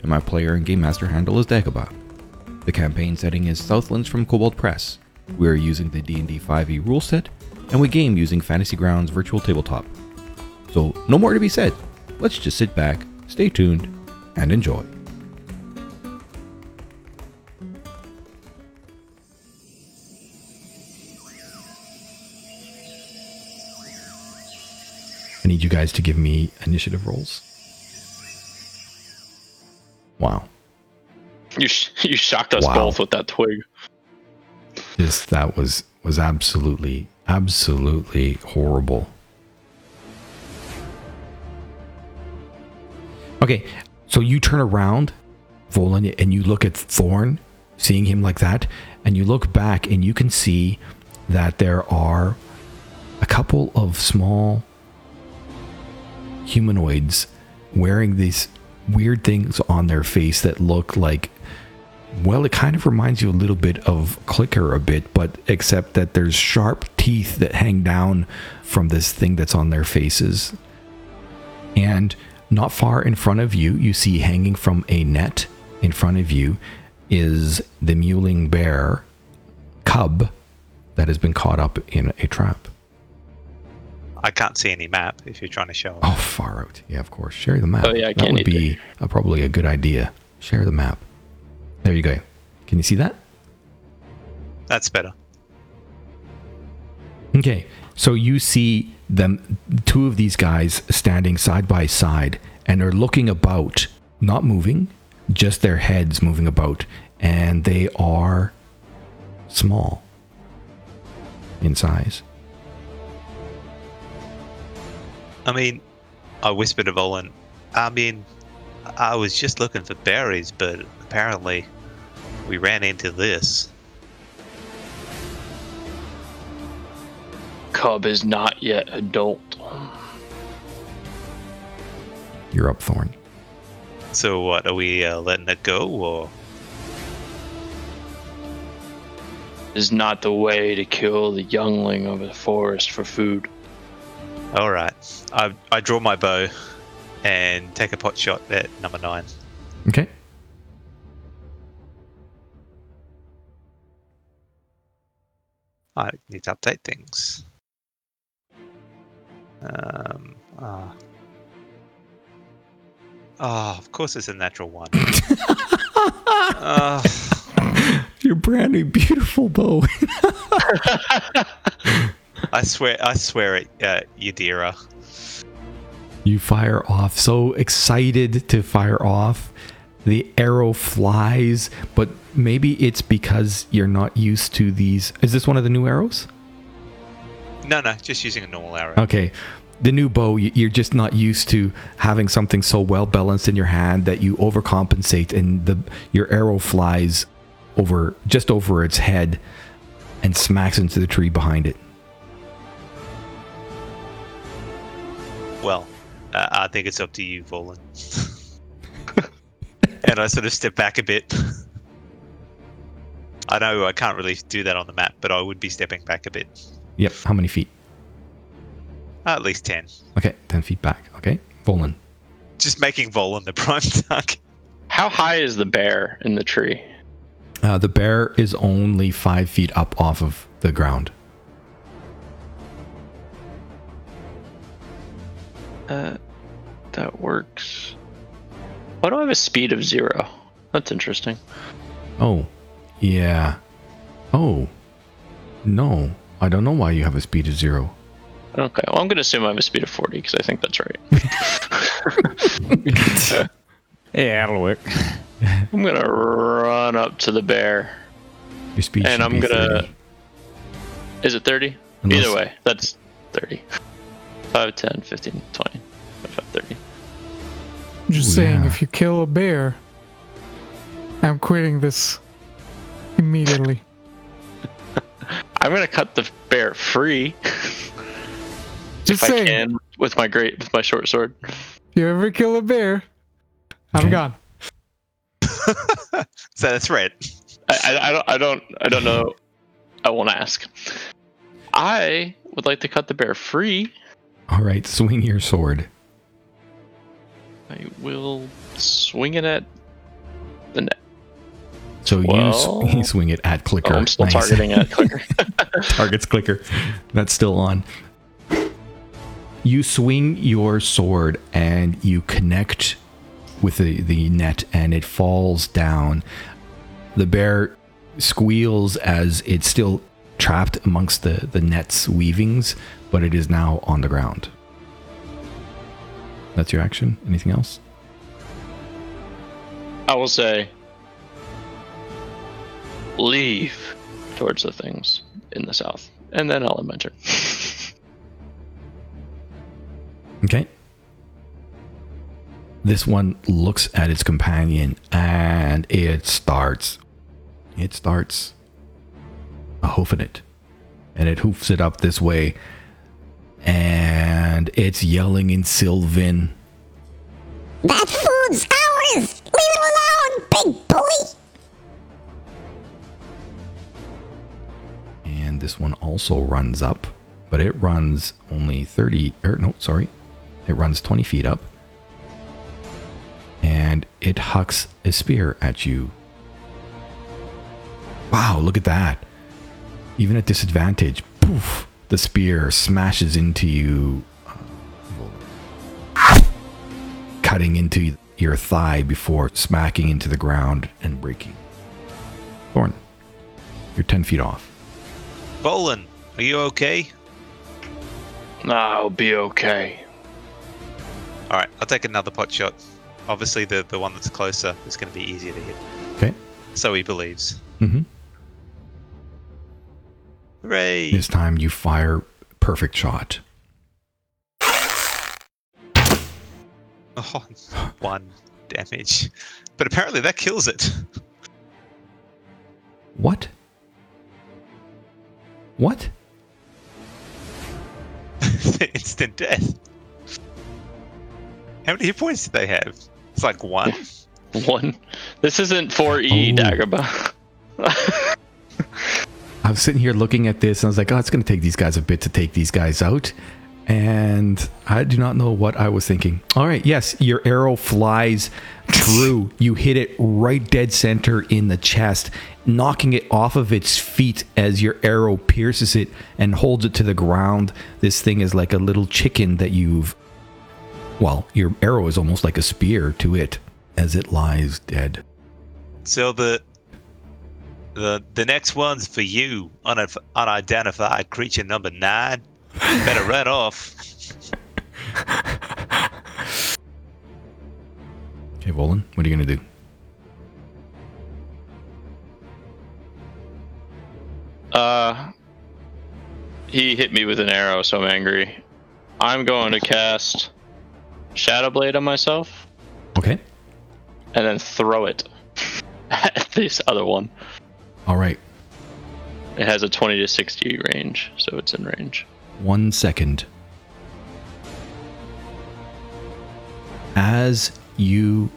and my player and game master handle is Dagobah. The campaign setting is Southlands from Kobold Press. We are using the D&D 5e rule set, and we game using Fantasy Grounds Virtual Tabletop. So, no more to be said. Let's just sit back, stay tuned, and enjoy. I need you guys to give me initiative rolls. Wow. You sh- you shocked us Wow. both with that twig. This that was was absolutely absolutely horrible. Okay, so you turn around, Volan, and you look at Thorn, seeing him like that, and you look back and you can see that there are a couple of small humanoids wearing these weird things on their face that look like well, it kind of reminds you a little bit of Clicker a bit, but except that there's sharp teeth that hang down from this thing that's on their faces. And not far in front of you, you see hanging from a net in front of you is the mewling bear cub that has been caught up in a trap. I can't see any map if you're trying to show. Oh, far out. Yeah, of course. Share the map. Oh, yeah, I that can't would be uh probably a good idea. Share the map. There you go. Can you see that? That's better. Okay, so you see them, two of these guys standing side by side, and are looking about, not moving, just their heads moving about, and they are small in size. I mean, I whispered to Volan. I mean, I was just looking for berries, but apparently we ran into this. Cub is not yet adult. You're up, Thorn. So what? Are we uh, letting it go, or Is not the way to kill the youngling of a forest for food. All right? I I draw my bow and take a pot shot at number nine. Okay. I need to update things. Um. Ah. Oh, of course it's a natural one. Ah. Your brand new beautiful bow. I swear, I swear it, uh, Yadira. You fire off, so excited to fire off. The arrow flies, but maybe it's because you're not used to these. Is this one of the new arrows? No, no, just using a normal arrow. Okay. The new bow, you're just not used to having something so well balanced in your hand that you overcompensate and the your arrow flies over just over its head and smacks into the tree behind it. Well, uh, I think it's up to you, Volan. and I sort of step back a bit. I know I can't really do that on the map, but I would be stepping back a bit. Yep. How many feet? At least 10. Okay, 10 feet back. Okay. Volan. Just making Volan the prime target. How high is the bear in the tree? Uh, the bear is only five feet up off of the ground. Uh, that works. Why do I have a speed of zero? That's interesting. Oh, yeah. Oh, no. I don't know why you have a speed of zero. Okay, well, I'm going to assume I have a speed of 40 because I think that's right. Yeah, that'll work. I'm going to run up to the bear. Your speed And I'm gonna- Is it 30? Unless- Either way, that's 30. 5, 10, 15, 20, 25, 30. I'm just Ooh, saying, yeah. if you kill a bear, I'm quitting this immediately. I'm gonna cut the bear free Just if I saying, can with my great with my short sword. if you ever kill a bear, I'm Okay. gone. So that's right. I, I, I don't I don't I don't know. I won't ask. I would like to cut the bear free. All right, swing your sword. I will swing it at the net. So you, Well- s- you swing it at clicker. Oh, I'm still Nice. targeting at clicker. Targets clicker. That's still on. You swing your sword and you connect with the, the net and it falls down. The bear squeals as it's still trapped amongst the, the net's weavings, but it is now on the ground. That's your action. Anything else? I will say leave towards the things in the south. And then I'll adventure. Okay. This one looks at its companion and it starts. It starts hoofing it. And it hoofs it up this way. And it's yelling in Sylvan. That food's ours! Leave it alone, big bully! And this one also runs up, but it runs only 30, or no, sorry. It runs 20 feet up. And it hucks a spear at you. Wow, look at that. Even at disadvantage, poof, the spear smashes into you, uh, cutting into your thigh before smacking into the ground and breaking. Thorn, you're 10 feet off. Volan, are you okay? I'll be okay. All right, I'll take another pot shot. Obviously, the the one that's closer is going to be easier to hit. Okay. So he believes. Mm-hmm. Hooray! This time you fire perfect shot. Oh, one damage, but apparently that kills it. What? What? Instant death. How many hit points do they have? It's like one. One. This isn't 4E, Oh. Dagobah. I was sitting here looking at this and I was like, oh, it's going to take these guys a bit to take these guys out. And I do not know what I was thinking. All right, yes, your arrow flies true. You hit it right dead center in the chest, knocking it off of its feet as your arrow pierces it and holds it to the ground. This thing is like a little chicken that you've. Well, your arrow is almost like a spear to it as it lies dead. So the the the next one's for you, unif- unidentified creature number nine. Better run off. Okay, Volan, what are you going to do? Uh, he hit me with an arrow, so I'm angry. I'm going to cast Shadow Blade on myself Okay. and then throw it at this other one. All right. It has a 20 to 60 range, so it's in range. One second. As you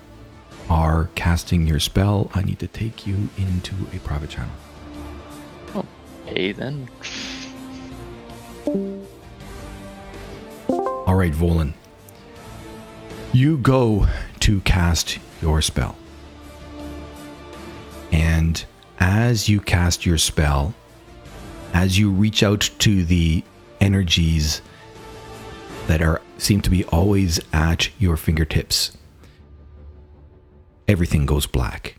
are casting your spell, I need to take you into a private channel. Oh, hey, then. All right, Volan. You go to cast your spell. As you cast your spell, as you reach out to the energies that are seem to be always at your fingertips, everything goes black.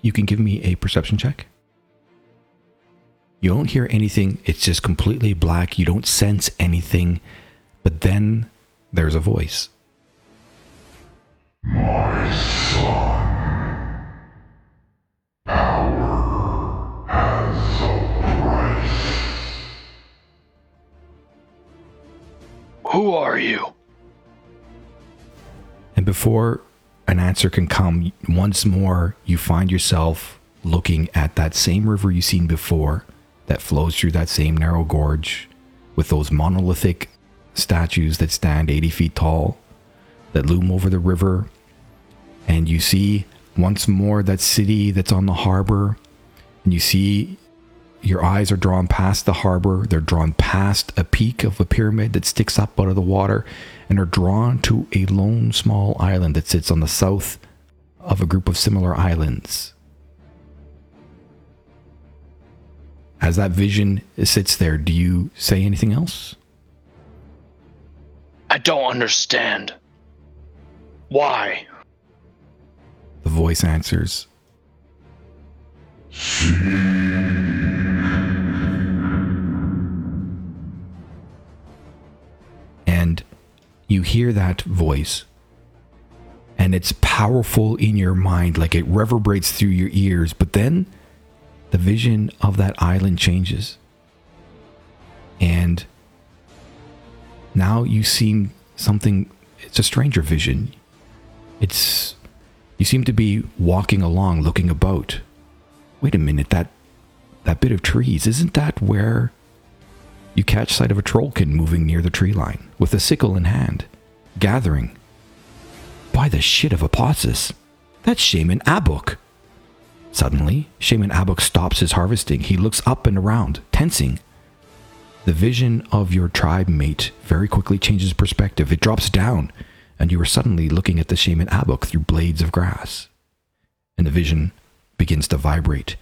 You can give me a perception check. You don't hear anything. It's just completely black. You don't sense anything. But then there's a voice. Who are you? And before an answer can come, once more you find yourself looking at that same river you've seen before that flows through that same narrow gorge with those monolithic statues that stand 80 feet tall that loom over the river. And you see once more that city that's on the harbor. And you see your eyes are drawn past the harbor. They're drawn past a peak of a pyramid that sticks up out of the water and are drawn to a lone small island that sits on the south of a group of similar islands. As that vision sits there, do you say anything else? I don't understand. Why? The voice answers. And you hear that voice, and it's powerful in your mind, like it reverberates through your ears, but then the vision of that island changes. And now you see something, it's a stranger vision. It's, you seem to be walking along, looking about. Wait a minute, that, that bit of trees, isn't that where you catch sight of a trollkin moving near the tree line with a sickle in hand, gathering? By the shit of Aposis, that's Shaman Abuk. Suddenly, Shaman Abuk stops his harvesting. He looks up and around, tensing. The vision of your tribe mate very quickly changes perspective. It drops down, and you are suddenly looking at the Shaman Abuk through blades of grass. And the vision begins to vibrate,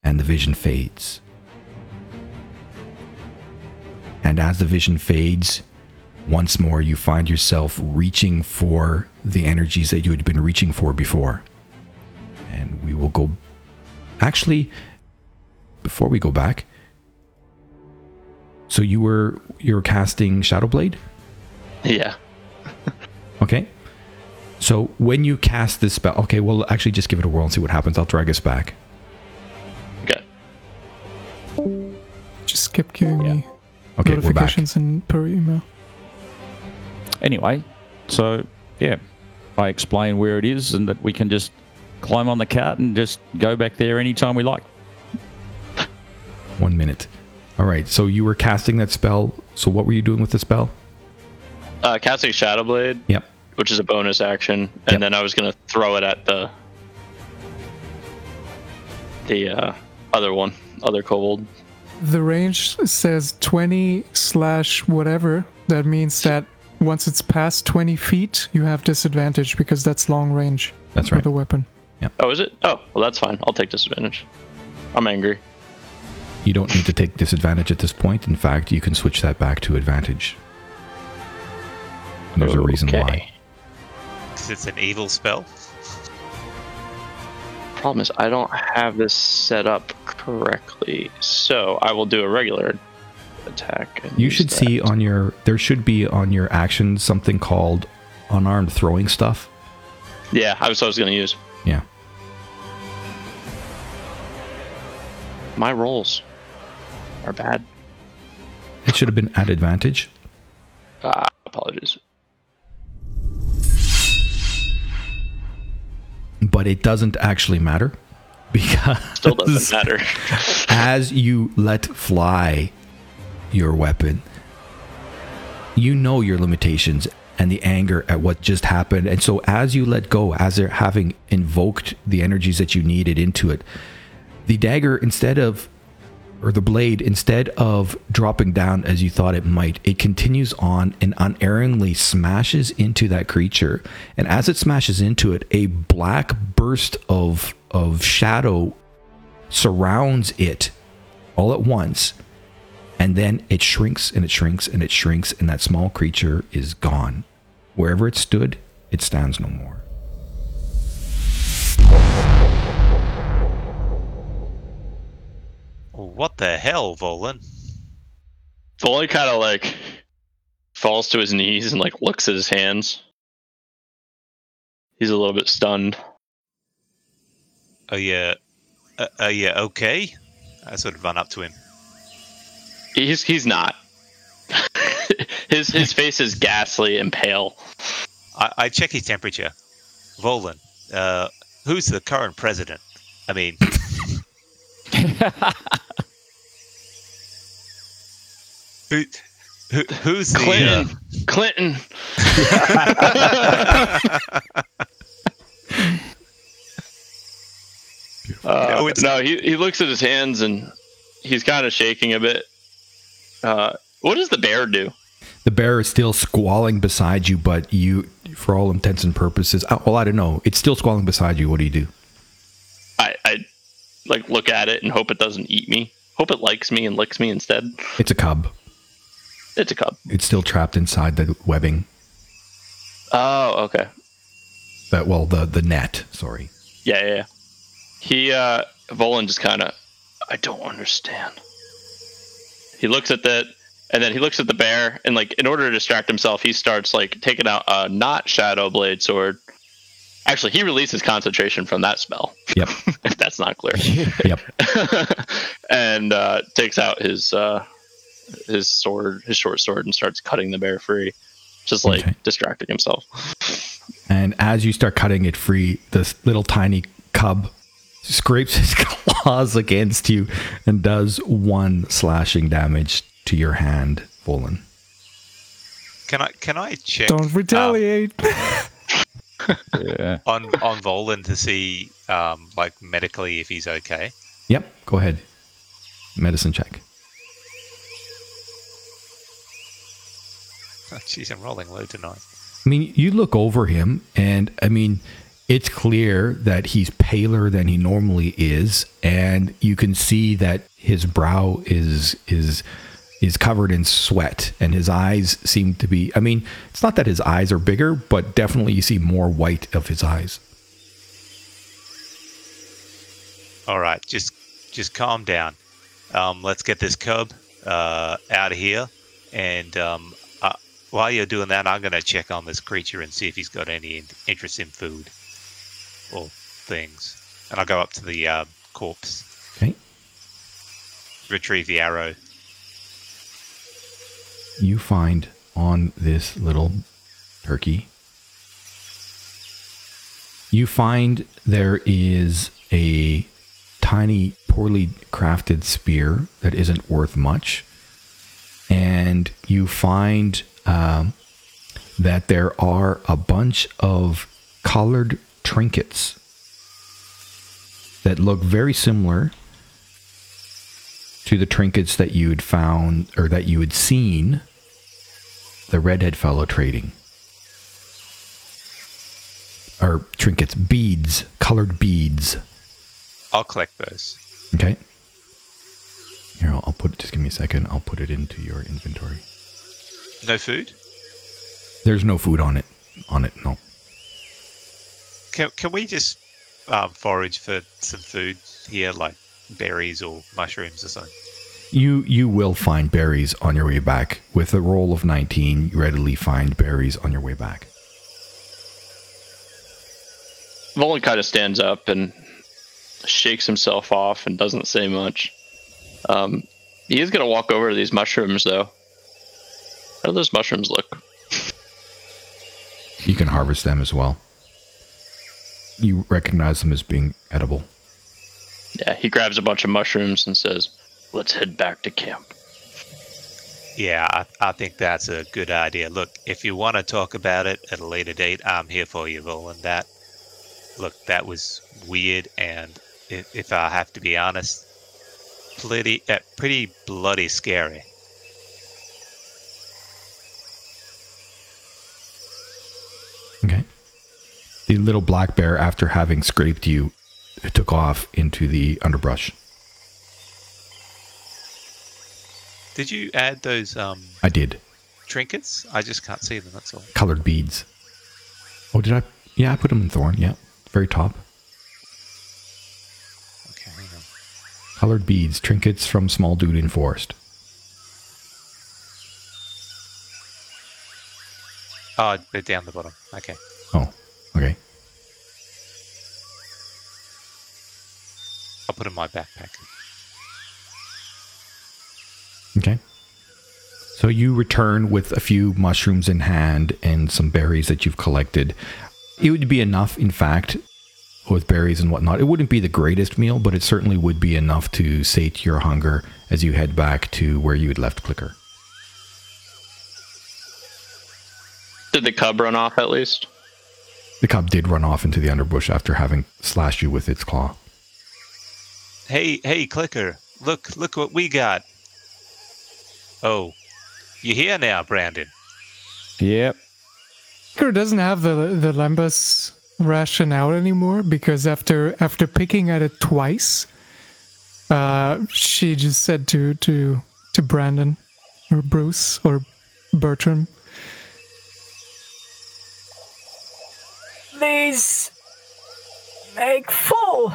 and the vision fades. And as the vision fades, once more you find yourself reaching for the energies that you had been reaching for before. And we will go. Actually, before we go back, so you were you were casting Shadowblade? Yeah. Okay. So when you cast this spell, okay, well, actually, just give it a whirl and see what happens. I'll drag us back. Okay. Just kept giving me Okay, notifications and per email. Anyway, so yeah, I explain where it is and that we can just climb on the cart and just go back there anytime we like. One minute. All right. So you were casting that spell. So what were you doing with the spell? Uh, casting Shadowblade, Yep. which is a bonus action, and Yep. then I was gonna throw it at the the uh, other one, other kobold. The range says 20 slash whatever. That means that once it's past 20 feet, you have disadvantage because that's long range That's for right. the weapon. Oh, is it? Oh, well, that's fine. I'll take disadvantage. I'm angry. You don't need to take disadvantage at this point. In fact, you can switch that back to advantage. And there's a reason why. Because it's an evil spell. Problem is, I don't have this set up correctly, so I will do a regular attack. and You should that. see on your there should be on your actions something called unarmed throwing stuff. Yeah, I was, I was gonna use Yeah. my rolls. Are bad. It should have been at advantage. Ah, apologies. But it doesn't actually matter because Still doesn't matter. as you let fly your weapon, you know your limitations and the anger at what just happened. And so, as you let go, as they're having invoked the energies that you needed into it, the dagger, instead of, or the blade, instead of dropping down as you thought it might, it continues on and unerringly smashes into that creature. And as it smashes into it, a black burst of of shadow surrounds it all at once. And then it shrinks and it shrinks and it shrinks, and that small creature is gone. Wherever it stood, it stands no more. What the hell, Volan? Foley kind of like falls to his knees and like looks at his hands. He's a little bit stunned. Are you, uh, are you okay? I sort of run up to him. He's he's not. his his face is ghastly and pale. I, I check his temperature. Volan, uh, who's the current president? I mean, who, who, who's the Clinton. uh, Clinton. Uh, No, no, he, he looks at his hands and he's kind of shaking a bit. Uh, what does the bear do? The bear is still squalling beside you, but you, for all intents and purposes, uh, well, I don't know. It's still squalling beside you. What do you do? I, I like look at it and hope it doesn't eat me. Hope it likes me and licks me instead. It's a cub. It's a cub. It's still trapped inside the webbing. Oh, okay. That well, the the net. Sorry. Yeah, yeah. yeah. He uh Volan just kind of I don't understand. He looks at that and then he looks at the bear and like in order to distract himself, he starts like taking out a not shadow blade sword. Actually, he releases concentration from that spell. Yep. if that's not clear. Yep. and uh takes out his uh his sword, his short sword and starts cutting the bear free. Just like Okay. distracting himself. And as you start cutting it free, this little tiny cub scrapes his claws against you and does one slashing damage to your hand, Volan. Can I can I check? Don't retaliate. Yeah. on on Volan to see um, like medically if he's okay. Yep. Go ahead. Medicine check. Jeez, I'm rolling low tonight. I mean, you look over him, and I mean, it's clear that he's paler than he normally is, and you can see that his brow is is is covered in sweat, and his eyes seem to be. I mean, it's not that his eyes are bigger, but definitely you see more white of his eyes. All right, just just calm down. Um, let's get this cub uh, out of here, and um, while you're doing that, I'm gonna check on this creature and see if he's got any in- interest in food or things. And I'll go up to the uh, corpse, Okay. retrieve the arrow. You find on this little turkey. You find there is a tiny, poorly crafted spear that isn't worth much. And you find um, that there are a bunch of colored trinkets that look very similar to the trinkets that you had found or that you had seen the redhead fellow trading. Or trinkets, beads, colored beads. I'll collect those. Okay. Here, I'll, I'll put it, just give me a second. I'll put it into your inventory. No food? There's no food on it. On it, no. Can, can we just um, forage for some food here, like berries or mushrooms or something? You you will find berries on your way back. With a roll of 19, you readily find berries on your way back. Volan kind of stands up and shakes himself off and doesn't say much. Um, he is going to walk over to these mushrooms, though. How do those mushrooms look? You can harvest them as well. You recognize them as being edible. Yeah, he grabs a bunch of mushrooms and says, "Let's head back to camp." Yeah, I, I think that's a good idea. Look, if you want to talk about it at a later date, I'm here for you, Volan. That, look, that was weird, and if, if I have to be honest, pretty, uh, pretty bloody scary. Okay. The little black bear, after having scraped you, took off into the underbrush. Did you add those um, I did. trinkets? I just can't see them. That's all. Colored beads. Oh, did I? Yeah, I put them in thorn. Yeah, very top. Okay, hang on. Colored beads, trinkets from small dude in forest. Oh, they're down the bottom. Okay. Oh, okay. I'll put in my backpack. Okay. So you return with a few mushrooms in hand and some berries that you've collected. It would be enough, in fact, with berries and whatnot. It wouldn't be the greatest meal, but it certainly would be enough to sate your hunger as you head back to where you had left Clicker. Did the cub run off at least? The cub did run off into the underbush after having slashed you with its claw. Hey, hey, Clicker! Look, look what we got. Oh, you here now, Brandon? Yep. Clicker doesn't have the the lembas ration out anymore because after after picking at it twice, uh, she just said to to to Brandon or Bruce or Bertram, Please make full.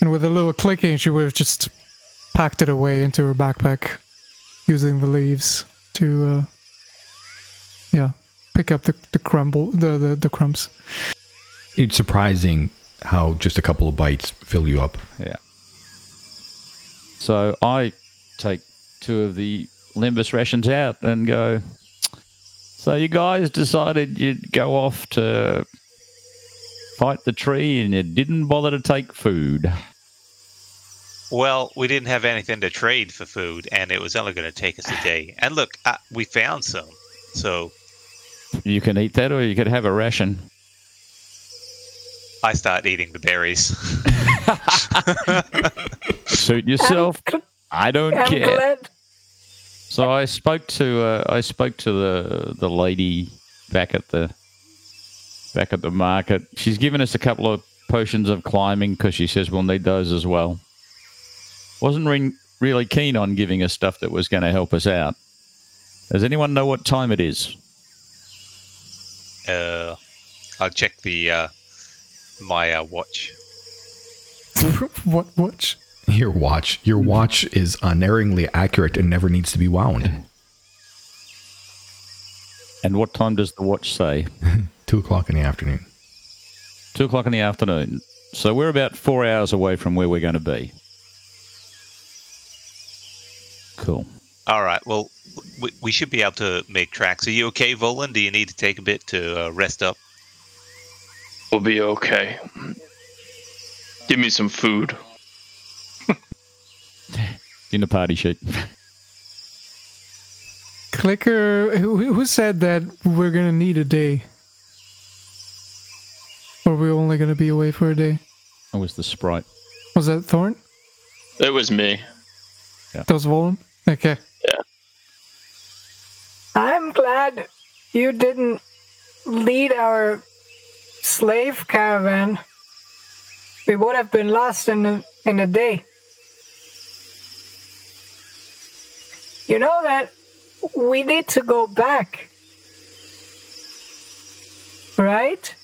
And with a little clicking, she would have just packed it away into her backpack, using the leaves to, uh, yeah, pick up the the crumble the the, the crumbs. It's surprising how just a couple of bites fill you up. Yeah. So I take two of the lembas rations out and go. So you guys decided you'd go off to fight the tree and you didn't bother to take food. Well, we didn't have anything to trade for food, and it was only going to take us a day. And look, uh, we found some. So You can eat that or you could have a ration. I start eating the berries. Suit yourself. I'm, I don't I'm care. glad. So I spoke to uh, I spoke to the the lady back at the back at the market. She's given us a couple of potions of climbing because she says we'll need those as well. Wasn't re- really keen on giving us stuff that was going to help us out. Does anyone know what time it is? uh, I'll check the uh, my uh, watch. what watch? Your watch. Your watch is unerringly accurate and never needs to be wound. And what time does the watch say? Two o'clock in the afternoon. Two o'clock in the afternoon. So we're about four hours away from where we're going to be. Cool. All right. Well, we, we should be able to make tracks. Are you okay, Volan? Do you need to take a bit to uh, rest up? We'll be okay. Give me some food. In the party sheet. Clicker, who, who said that we're gonna need a day? Or we're only gonna be away for a day? I was the sprite. Was that Thorn? It was me. That was Volan? Okay. Yeah. I'm glad you didn't lead our slave caravan. We would have been lost in a, in a day. You know that we need to go back. Right?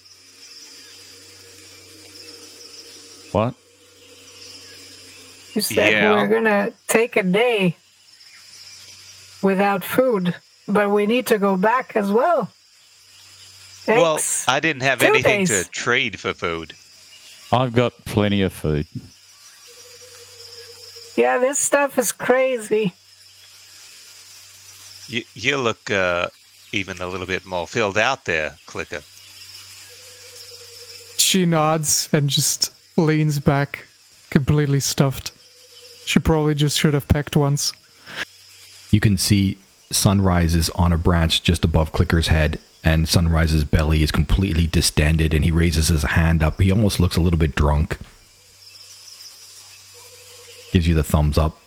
What? You said Yeah. we're gonna take a day without food, but we need to go back as well. Well, I didn't have Two anything days. to trade for food. I've got plenty of food. yeah, this stuff is crazy. You, you look uh, even a little bit more filled out there, Clicker. She nods and just leans back, completely stuffed. She probably just should have pecked once. You can see Sunrise is on a branch just above Clicker's head, and Sunrise's belly is completely distended, and he raises his hand up. He almost looks a little bit drunk. Gives you the thumbs up.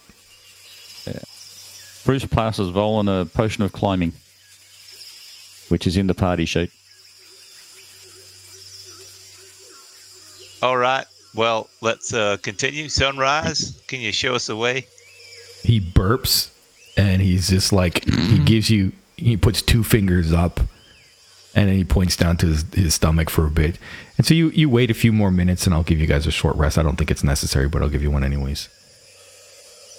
Bruce passes Volan a potion of climbing, which is in the party sheet. All right. Well, let's uh, continue. Sunrise, can you show us the way? He burps, and he's just like, he gives you, he puts two fingers up, and then he points down to his, his stomach for a bit. And so you, you wait a few more minutes, and I'll give you guys a short rest. I don't think it's necessary, but I'll give you one anyways.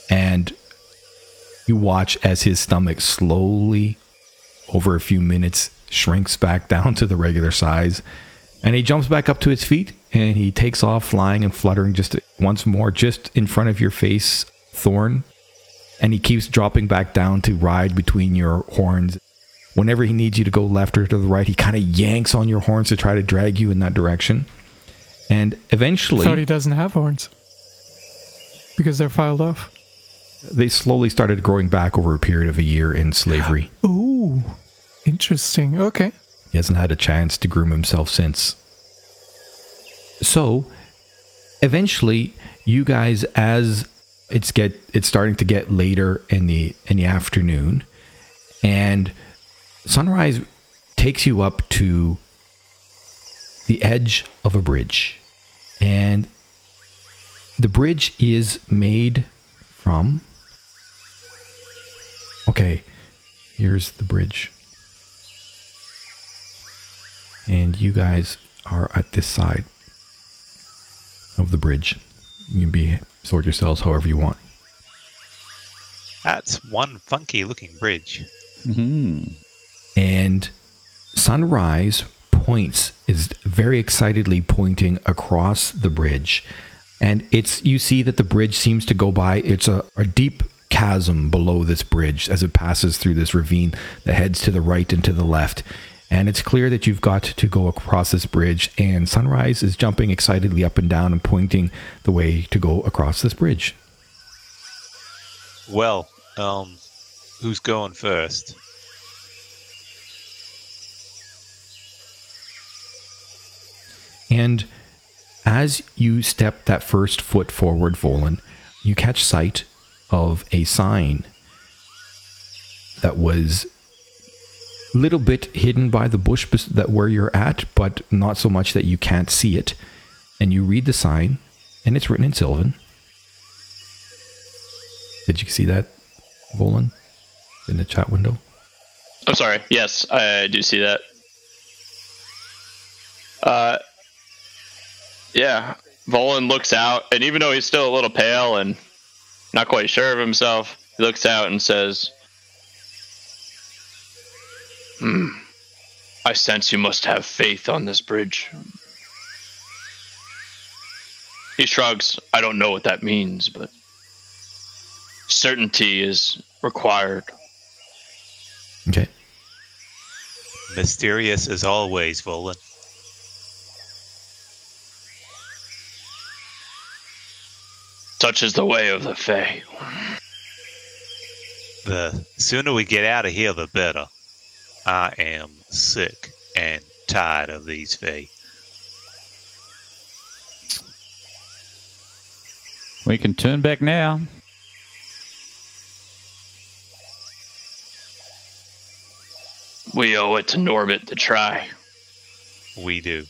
And you watch as his stomach slowly, over a few minutes, shrinks back down to the regular size. And he jumps back up to his feet and he takes off flying and fluttering just once more, just in front of your face, Thorn. and he keeps dropping back down to ride between your horns. Whenever he needs you to go left or to the right, he kind of yanks on your horns to try to drag you in that direction. And eventually, Thought he doesn't have horns because they're filed off. they slowly started growing back over a period of a year in slavery. Ooh, interesting. Okay. He hasn't had a chance to groom himself since. So, eventually, you guys, as it's get it's starting to get later in the in the afternoon, and sunrise takes you up to the edge of a bridge, and the bridge is made from. Okay, here's the bridge and you guys are at this side of the bridge. You can be sort yourselves however you want. That's one funky looking bridge. Mm-hmm. And Sunrise points is very excitedly pointing across the bridge. And it's you see that the bridge seems to go by it's a, a deep chasm below this bridge as it passes through this ravine that heads to the right and to the left. And it's clear that you've got to go across this bridge and Sunrise is jumping excitedly up and down and pointing the way to go across this bridge. Well, um, who's going first? And as you step that first foot forward, Volan, you catch sight of a sign that was little bit hidden by the bush that where you're at, but not so much that you can't see it. And you read the sign, and it's written in Sylvan. Did you see that, Volan, in the chat window? I'm sorry. Yes, I do see that. Uh, yeah. Volan looks out, and even though he's still a little pale and not quite sure of himself, he looks out and says, "Hmm. I sense you must have faith on this bridge." He shrugs. I don't know what that means, but certainty is required. Okay. Mysterious as always, Volan. Such is the way of the Fae. The sooner we get out of here, the better. I am sick and tired of these Fae. We can turn back now. We owe it to Norbit to try. We do.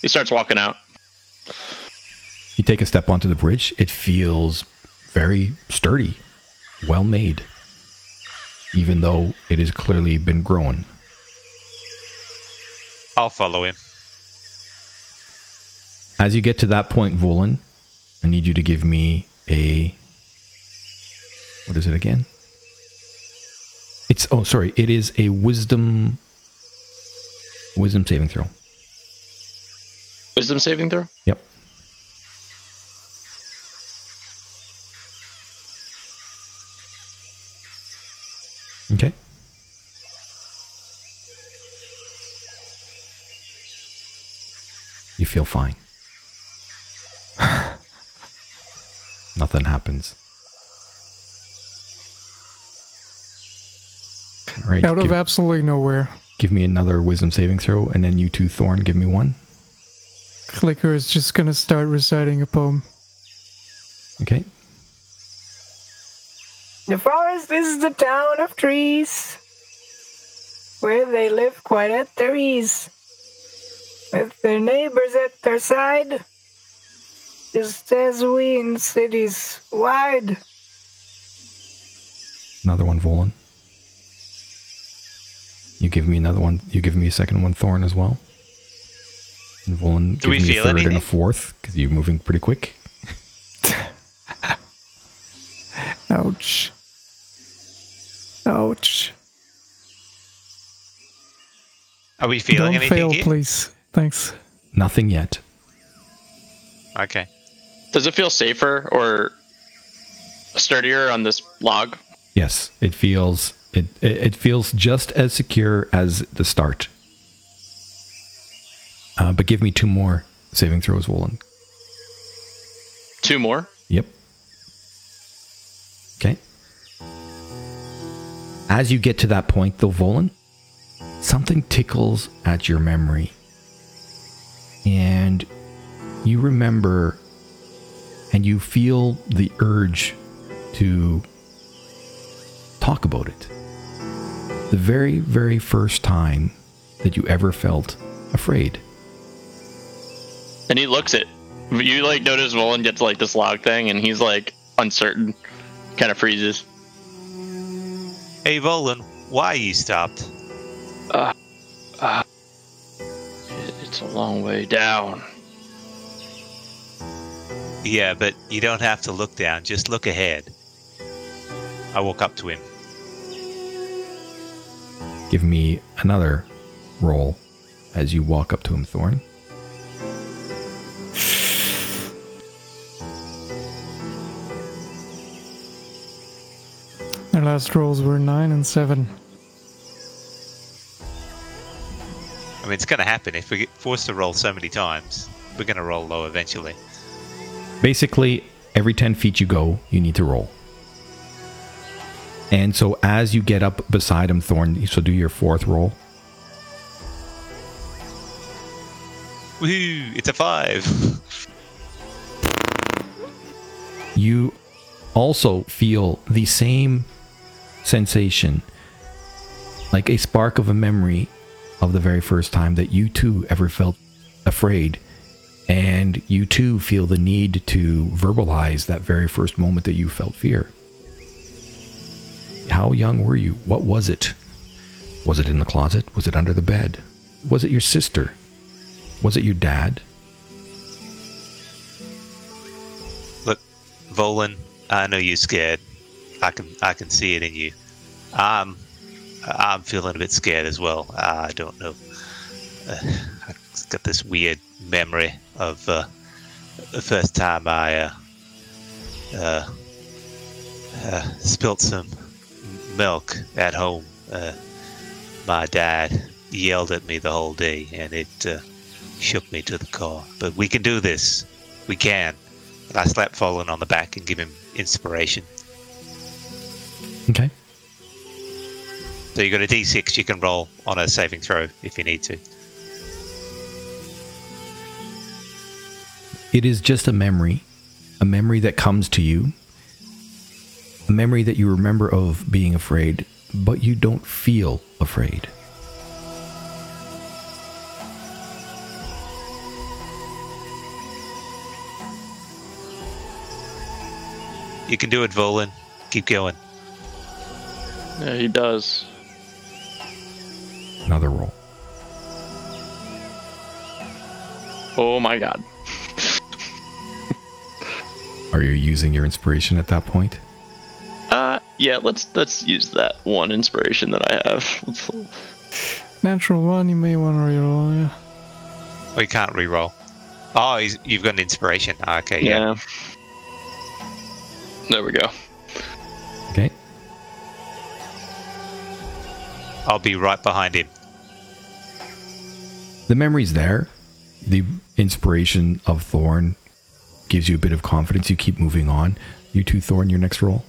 He starts walking out. You take a step onto the bridge, it feels very sturdy, well made, even though it has clearly been grown. I'll follow him. As you get to that point, Volan, I need you to give me a. What is it again? It's. Oh, sorry. It is a wisdom. Wisdom saving throw. Wisdom saving throw? Yep. You feel fine. Nothing happens. All right. Out of give, absolutely nowhere, give me another wisdom saving throw, and then you two, Thorn, give me one. Clicker is just gonna start reciting a poem. Okay. The forest is the town of trees, where they live quite at their ease, with their neighbors at their side, just as we in cities wide. Another one, Volan. You give me another one. You give me a second one, Thorn, as well. And Volan, Do give we me a feel third and anything? a fourth because you're moving pretty quick. Ouch. Ouch. Are we feeling Don't anything fail, here? please. Thanks. Nothing yet. Okay. Does it feel safer or sturdier on this log? Yes, it feels it it it feels just as secure as the start. Uh, but give me two more saving throws, Volan. Two more. Yep. Okay. As you get to that point, though, Volan, something tickles at your memory. And you remember and you feel the urge to talk about it. The very, very first time that you ever felt afraid. And he looks at you. Like notice Volan gets like this log thing, and he's like uncertain, kind of freezes. Hey, Volan, why you stopped? Uh, It's a long way down. Yeah, but you don't have to look down. Just look ahead. I walk up to him. Give me another roll as you walk up to him, Thorn. Our last rolls were nine and seven. I mean, it's going to happen if we get forced to roll so many times. We're going to roll low eventually. Basically, every 10 feet you go, you need to roll. And so as you get up beside him, Thorn, you so do your fourth roll. Woohoo! It's a five. You also feel the same sensation, like a spark of a memory of the very first time that you too ever felt afraid. And you too feel the need to verbalize that very first moment that you felt fear. How young were you? What was it? Was it in the closet? Was it under the bed? Was it your sister? Was it your dad? Look, Volan, I know you're scared. I can I can see it in you. I'm I'm feeling a bit scared as well. I don't know. Uh, I've got this weird memory of uh, the first time I uh, uh, uh, spilt some milk at home. Uh, my dad yelled at me the whole day, and it shook me to the core. But we can do this. We can. And I slap Volan on the back and give him inspiration. Okay. So you've got a d6 you can roll on a saving throw if you need to. It is just a memory, a memory that comes to you, a memory that you remember of being afraid, but you don't feel afraid. You can do it, Volan. Keep going. Yeah, he does. Another roll. Oh my god. Are you using your inspiration at that point? Uh, yeah. Let's let's use that one inspiration that I have. Natural one, you may want to reroll. Yeah. We can't re-roll. Oh, he's, you've got an inspiration. Ah, Okay, yeah. yeah. There we go. Okay. I'll be right behind him. The memory's there. The inspiration of Thorn gives you a bit of confidence. You keep moving on. You two, Thorn, your next roll.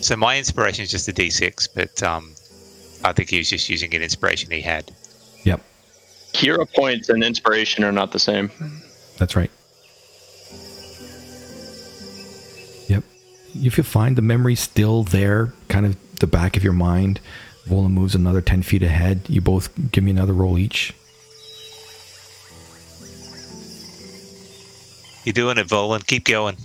So my inspiration is just a d6, but um, I think he was just using an inspiration he had. Yep, Hero points and inspiration are not the same. that's right. Yep. If you find the memory still there, kind of the back of your mind, Volan moves another 10 feet ahead. You both give me another roll each. You're doing it, Volan. Keep going.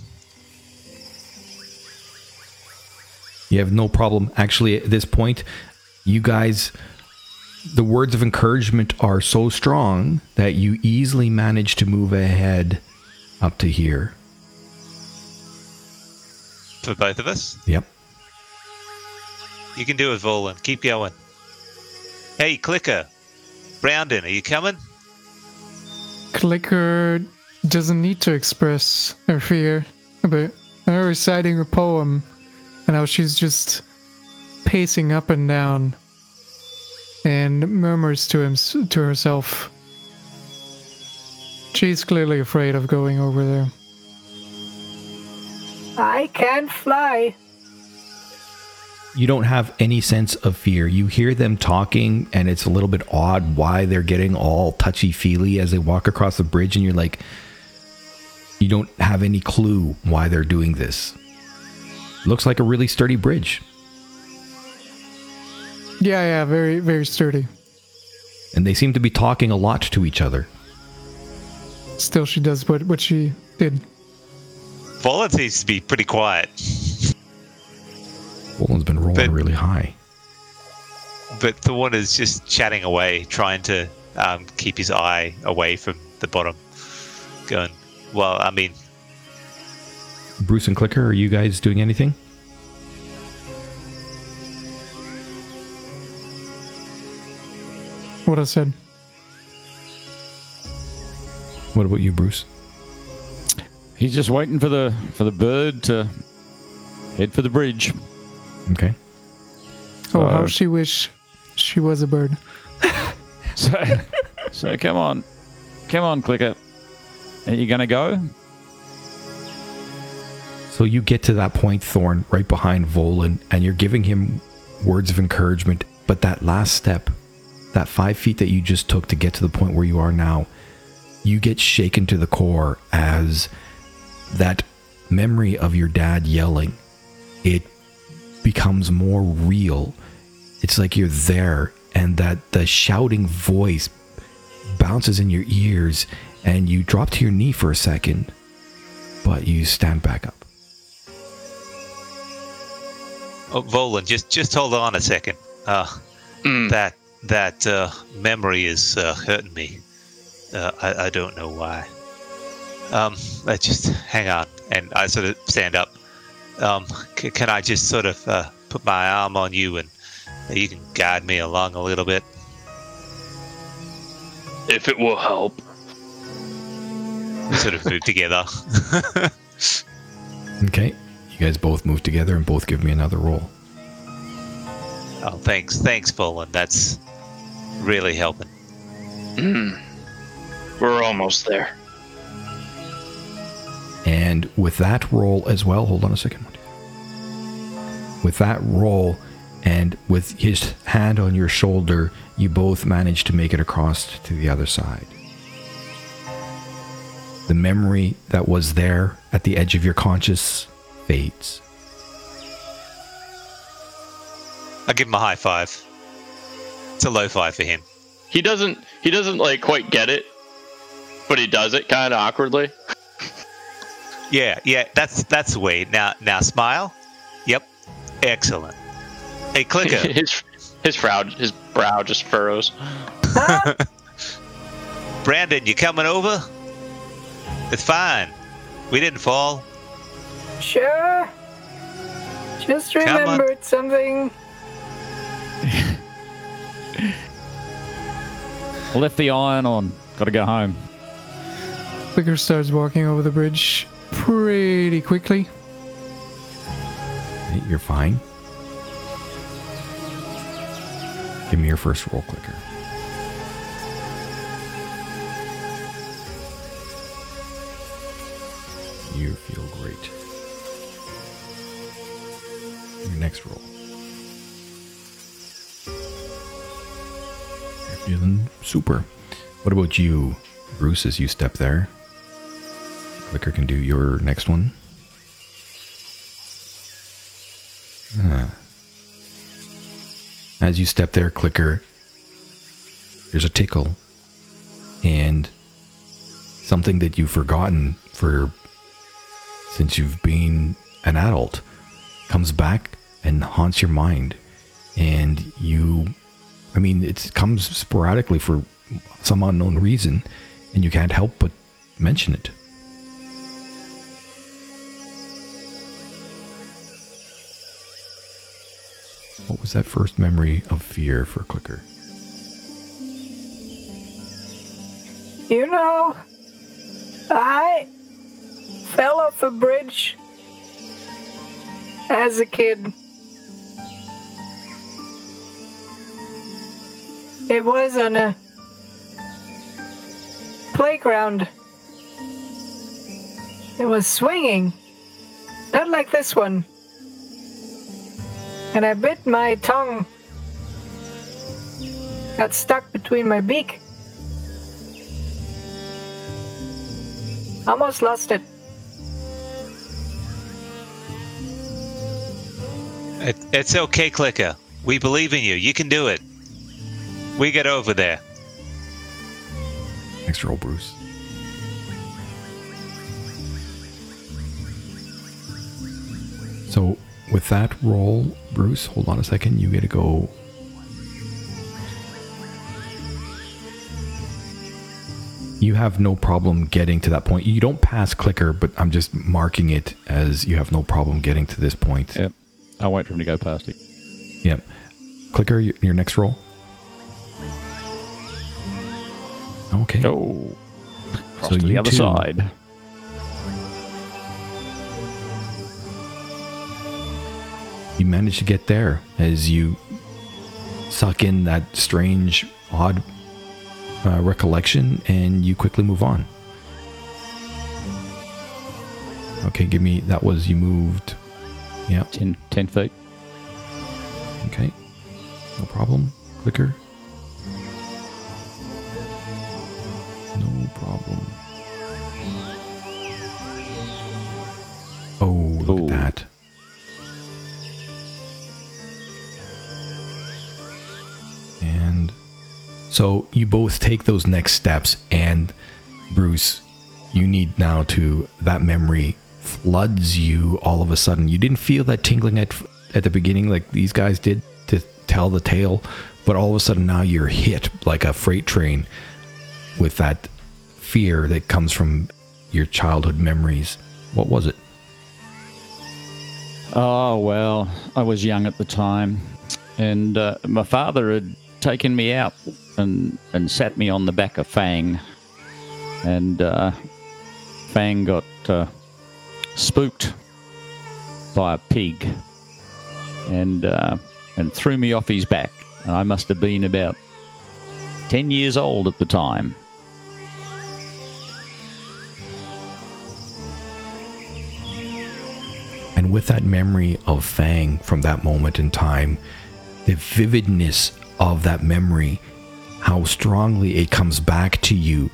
You have no problem. Actually, at this point, you guys, the words of encouragement are so strong that you easily manage to move ahead up to here. For both of us. Yep. You can do it, Volan. Keep going. Hey, Clicker. Browndon, are you coming? Clicker doesn't need to express her fear, but I already reciting a poem, and how she's just pacing up and down, and murmurs to him to herself. She's clearly afraid of going over there. I can't fly. You don't have any sense of fear. You hear them talking, and it's a little bit odd why they're getting all touchy feely as they walk across the bridge, and you're like, you don't have any clue why they're doing this. Looks like a really sturdy bridge, Yeah, yeah, very, very sturdy. and they seem to be talking a lot to each other. Still, she does what what she did. Volan seems to be pretty quiet, Volan's been rolling But- really high. but Thorn is just chatting away, trying to um, keep his eye away from the bottom. Going, well, I mean, Bruce and Clicker, are you guys doing anything? What I said. What about you, Bruce? He's just waiting for the for the bird to head for the bridge. Okay. Oh, Uh, how she wish she was a bird. So, so come on, come on, clicker. Are you gonna go? So you get to that point, Thorn, right behind Volan, and you're giving him words of encouragement. But that last step, that five feet that you just took to get to the point where you are now, you get shaken to the core as that memory of your dad yelling, it becomes more real. It's like you're there, and that the shouting voice bounces in your ears, and you drop to your knee for a second, but you stand back up. oh, Volan, just just hold on a second. Uh, Mm. that that uh, memory is uh, hurting me. Uh, I, I don't know why. Um, I just hang on, and I sort of stand up. Um, c- can I just sort of uh, put my arm on you, and you can guide me along a little bit? If it will help. We sort of move together. Okay. You guys both move together and both give me another roll. Oh, thanks, thanks, Volan. That's really helping. We're almost there. And with that roll as well, hold on a second. With that roll and with his hand on your shoulder, you both manage to make it across to the other side. The memory that was there at the edge of your conscious fades. I give him a high five. It's a low five for him. He doesn't. He doesn't like quite get it, but he does it kind of awkwardly. Yeah, yeah, that's that's the way. Now, now smile. Yep, excellent. Hey, clicker. his his brow his brow just furrows. Brandon, you coming over? It's fine. We didn't fall. Sure. Just remembered something. Left the iron on. Got to go home. Clicker starts walking over the bridge pretty quickly. You're fine. Give me your first roll clicker. You feel great. Your next roll. You're feeling super. What about you, Bruce, as you step there? Clicker can do your next one. Ah. As you step there, clicker, there's a tickle and something that you've forgotten for since you've been an adult comes back and haunts your mind. And you, I mean, it comes sporadically for some unknown reason, and you can't help but mention it. What was that first memory of fear for Clicker? You know, I fell off a bridge as a kid. It was on a playground. It was swinging, not like this one. And I bit my tongue. Got stuck between my beak. Almost lost it. It, it's okay, Clicker. We believe in you. You can do it. We get over there. Next roll, Bruce. So with that roll, Bruce, hold on a second. You get to go. You have no problem getting to that point. You don't pass clicker, but I'm just marking it as you have no problem getting to this point. Yep. I'll wait for him to go past it. Yep. Clicker, your, next roll. Okay. Oh. So to the other two- side. You manage to get there as you suck in that strange, odd uh, recollection and you quickly move on. Okay, give me that was you moved. Yeah, 10, 10 feet. okay. No problem. Clicker. No problem. So you both take those next steps, and Bruce, you need now to that memory floods you all of a sudden. You didn't feel that tingling at at the beginning like these guys did to tell the tale, but all of a sudden now you're hit like a freight train with that fear that comes from your childhood memories. What was it? Oh, well, I was young at the time. And uh, my father had taken me out and, and sat me on the back of Fang. And uh, Fang got uh, spooked by a pig and, uh, and threw me off his back. And I must have been about 10 years old at the time. And with that memory of Fang from that moment in time, the vividness of that memory, how strongly it comes back to you,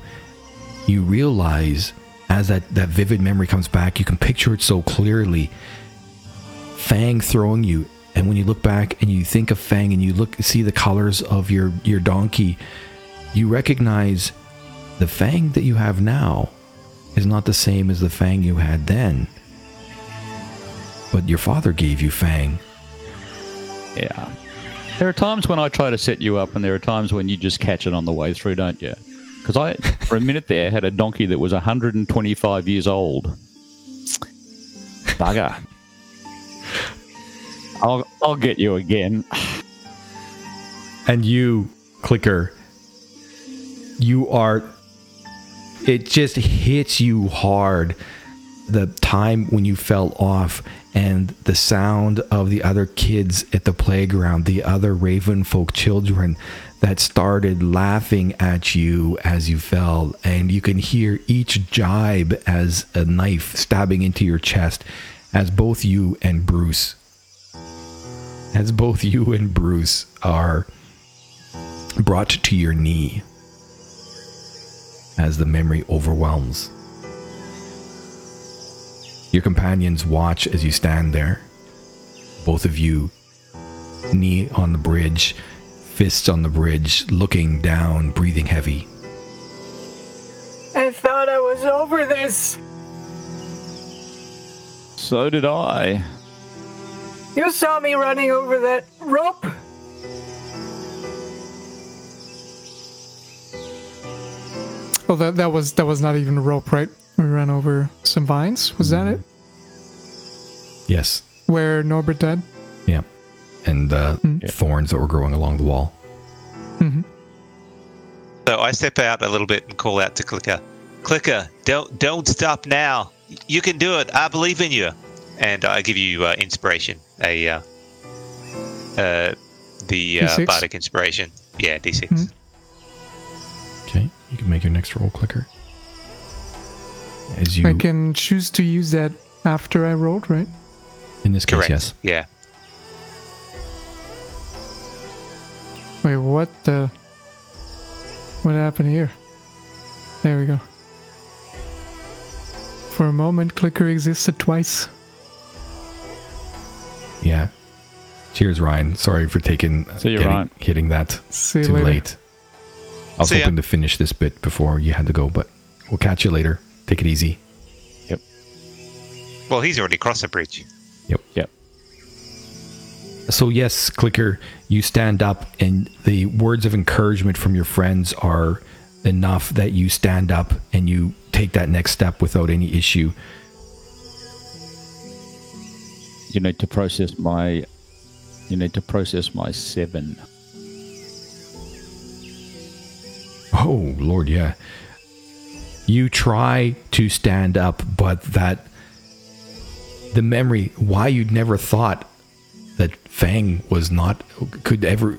you realize as that, that vivid memory comes back, you can picture it so clearly. Fang throwing you, and when you look back and you think of Fang and you look see the colors of your, your donkey, you recognize the Fang that you have now is not the same as the Fang you had then. But your father gave you Fang. Yeah. There are times when I try to set you up, and there are times when you just catch it on the way through, don't you? Because I, for a minute there, had a donkey that was 125 years old. Bugger. I'll, I'll get you again. And you, Clicker, you are. It just hits you hard. The time when you fell off and the sound of the other kids at the playground, the other Raven folk children that started laughing at you as you fell, and you can hear each jibe as a knife stabbing into your chest as both you and Bruce as both you and Bruce are brought to your knee as the memory overwhelms. Your companions watch as you stand there, both of you, knee on the bridge, fists on the bridge, looking down, breathing heavy. I thought I was over this. So did I. You saw me running over that rope. Well, that that was that was not even a rope, right? We ran over some vines. Was that it? Yes, Where Norbert died? yeah, and uh, thorns that were growing along the wall. So I step out a little bit and call out to Clicker. Clicker, don't don't stop now. You can do it. I believe in you. and I give you uh, inspiration, a uh, uh, the uh, bardic inspiration. Yeah, d6. Mhm. Okay, you can make your next roll clicker. As you, I can choose to use that after I rolled, right? in this case, Correct. yes. Yeah. Wait, what the? What happened here? There we go. For a moment, clicker existed twice. Yeah. Cheers, Ryan. Sorry for taking See you, getting- Ryan. hitting that See you too later. late. I was See ya. hoping to finish this bit before you had to go, but we'll catch you later. Take it easy. Yep. Well, he's already crossed the bridge. Yep. Yep. So yes, clicker, you stand up, and the words of encouragement from your friends are enough that you stand up and you take that next step without any issue. You need to process my. You need to process my seven. Oh Lord, yeah. You try to stand up, but that the memory why you'd never thought that Fang was not could ever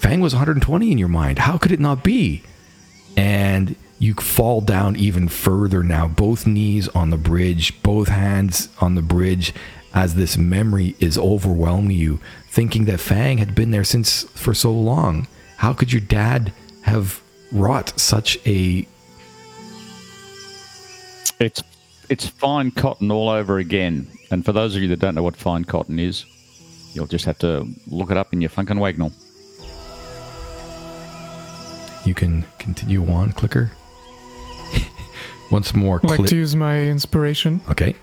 Fang was 120 in your mind. How could it not be? And you fall down even further now, both knees on the bridge, both hands on the bridge, as this memory is overwhelming you, thinking that Fang had been there since for so long. How could your dad have wrought such a It's it's Fine Cotton all over again. And for those of you that don't know what Fine Cotton is, you'll just have to look it up in your Funk and Wagnall. you can continue on clicker once more I'd like to use my inspiration. okay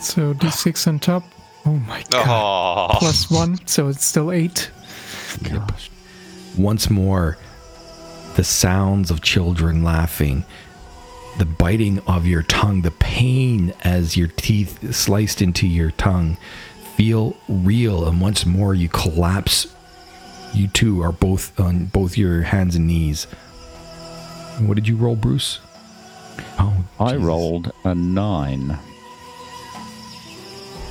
So d6 on top. Oh my god. Oh, Plus one, so it's still eight. Gosh. Once more, the sounds of children laughing, the biting of your tongue, the pain as your teeth sliced into your tongue feel real. And once more, you collapse. You two are both on both your hands and knees. What did you roll, Bruce? Oh, I Jesus. rolled a nine.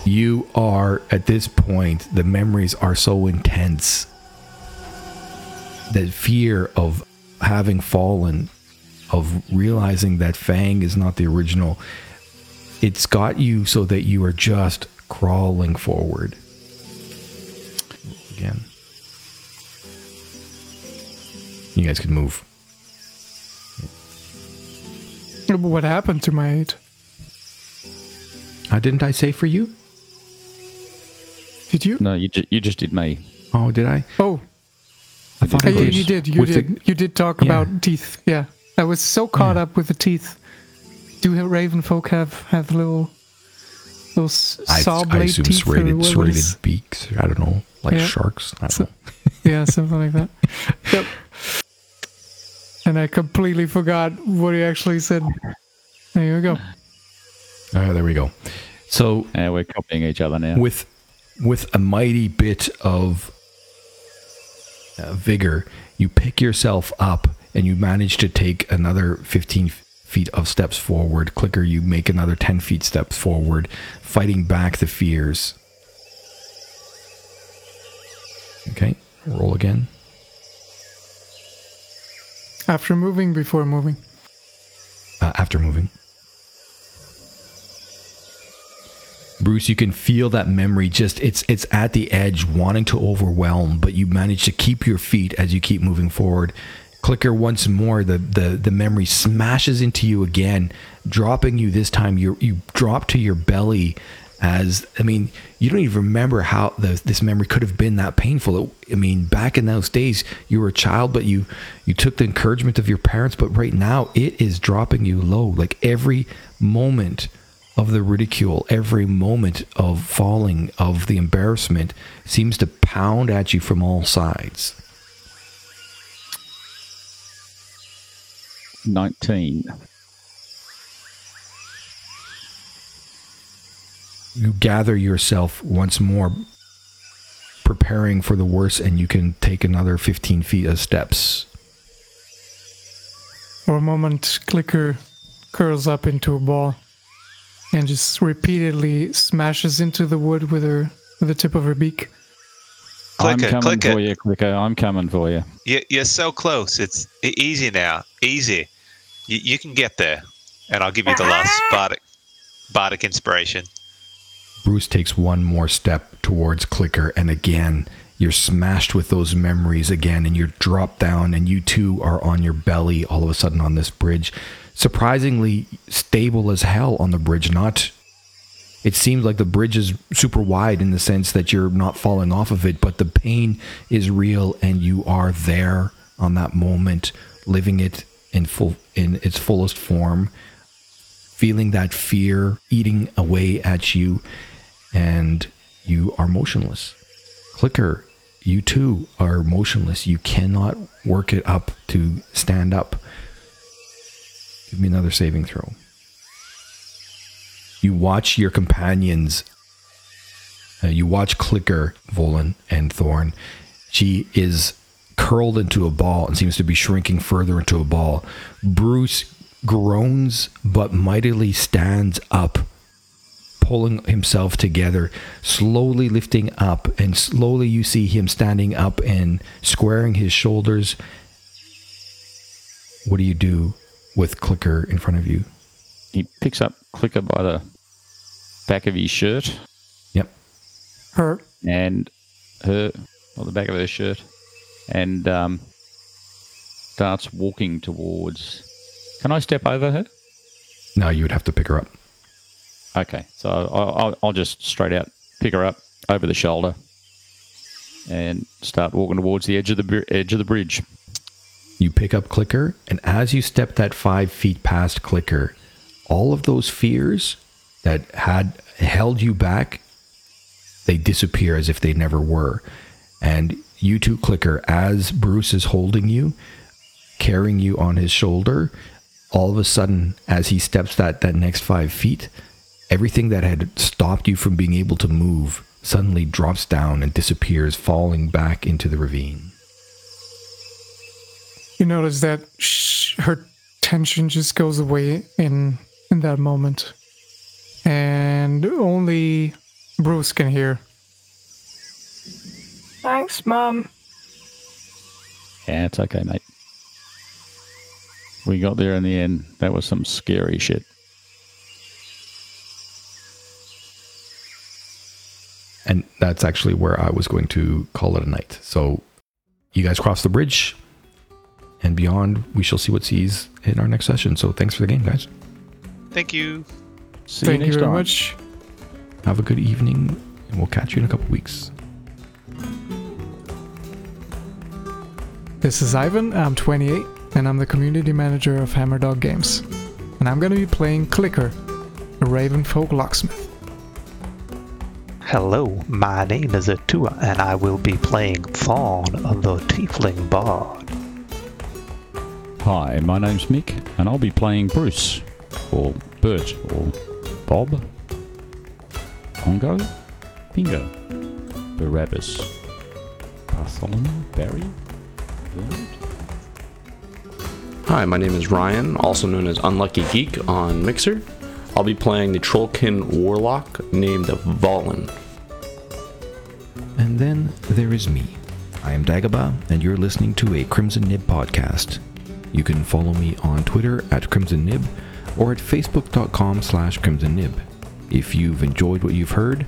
You are at this point, the memories are so intense. That fear of having fallen, of realizing that Fang is not the original, it's got you so that you are just crawling forward. Again. You guys can move. What happened to my eight? Uh, didn't I say for you? Did you? No, you ju- you just did me. Oh, did I? Oh, I thought I you, did. you did. You With the- did. you did talk Yeah. about teeth. Yeah, I was so caught Yeah. up with the teeth. Do Raven folk have have little little s- I, saw I blade assume teeth? or serrated, what- what serrated beaks. I don't know, like Yeah. sharks. I don't So- know. yeah, something like that. Yep. And I completely forgot what he actually said. There you go. Uh, there we go. So Yeah, we're copying each other now. with with a mighty bit of uh, vigor, you pick yourself up and you manage to take another 15 feet of steps forward. Clicker, you make another 10 feet steps forward, fighting back the fears. Okay, roll again. After moving, before moving. uh, after moving. Bruce, you can feel that memory just it's it's at the edge wanting to overwhelm, but you manage to keep your feet as you keep moving forward. Clicker once more, the the, the memory smashes into you again, dropping you this time you you drop to your belly as I mean, you don't even remember how the, this memory could have been that painful. It, I mean, back in those days, you were a child, but you you took the encouragement of your parents. But right now, it is dropping you low. Like every moment of the ridicule, every moment of falling, of the embarrassment, seems to pound at you from all sides. Nineteen. you gather yourself once more, preparing for the worst, and you can take another 15 feet of steps. For a moment, Clicker curls up into a ball. and just repeatedly smashes into the wood with her with the tip of her beak. I'm Clicker, coming clicker. for you, Clicker. I'm coming for you. You, you're so close. It's easy now. Easy. You, you can get there. And I'll give you the uh-huh. last bardic, bardic inspiration. Bruce takes one more step towards Clicker, and again, you're smashed with those memories again, and you're dropped down, and you two are on your belly all of a sudden on this bridge. Surprisingly stable as hell on the bridge, not. It seems like the bridge is super wide in the sense that you're not falling off of it, but the pain is real, and you are there on that moment, living it in full in its fullest form feeling that fear eating away at you, and you are motionless. Clicker, you too are motionless. You cannot work it up to stand up. Give me another saving throw. You watch your companions. uh, you watch Clicker, Volan, and Thorn. She is curled into a ball and seems to be shrinking further into a ball. Bruce groans but mightily stands up, pulling himself together, slowly lifting up, and slowly you see him standing up and squaring his shoulders. What do you do with Clicker in front of you? He picks up Clicker by the back of his shirt Yep. Her and her, or the back of her shirt, and um, starts walking towards. Can I step over her? No, you would have to pick her up. Okay, so I'll, I'll, I'll just straight out pick her up over the shoulder and start walking towards the edge of the edge of the bridge. You pick up Clicker, and as you step that five feet past Clicker, all of those fears that had held you back, they disappear as if they never were. And you two, Clicker, as Bruce is holding you, carrying you on his shoulder, all of a sudden, as he steps that, that next five feet, everything that had stopped you from being able to move suddenly drops down and disappears, falling back into the ravine. you notice that sh- her tension just goes away in in that moment and only bruce can hear Thanks, Mom. Yeah, it's okay, mate. We got there in the end. That was some scary shit. And that's actually where I was going to call it a night. So you guys cross the bridge and beyond, we shall see what sees in our next session. So thanks for the game, guys. Thank you. See thank you you very time. much Have a good evening, and we'll catch you in a couple weeks. This is ivan i'm 28 and i'm the community manager of hammerdog games and i'm going to be playing clicker a ravenfolk locksmith Hello, my name is Atua, and I will be playing Thorn, the Tiefling Bard. Hi, my name's Mick, and I'll be playing Bruce, or Bert, or Bob, Pongo, Bingo, Barabbas, Bartholomew, Barry, Bernard. Hi, my name is Ryan, also known as Unlucky Geek on Mixer. I'll be playing the Trollkin Warlock named Valen. And then there is me. I am Dagobah, and you're listening to a Crimson Nib podcast. You can follow me on Twitter at Crimson Nib or at facebook.com slash Crimson Nib. If you've enjoyed what you've heard,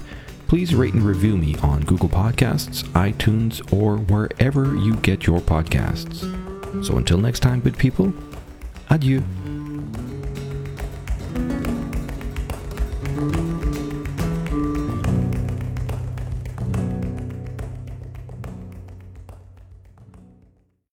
please rate and review me on Google Podcasts, iTunes, or wherever you get your podcasts. So until next time, good people, adieu.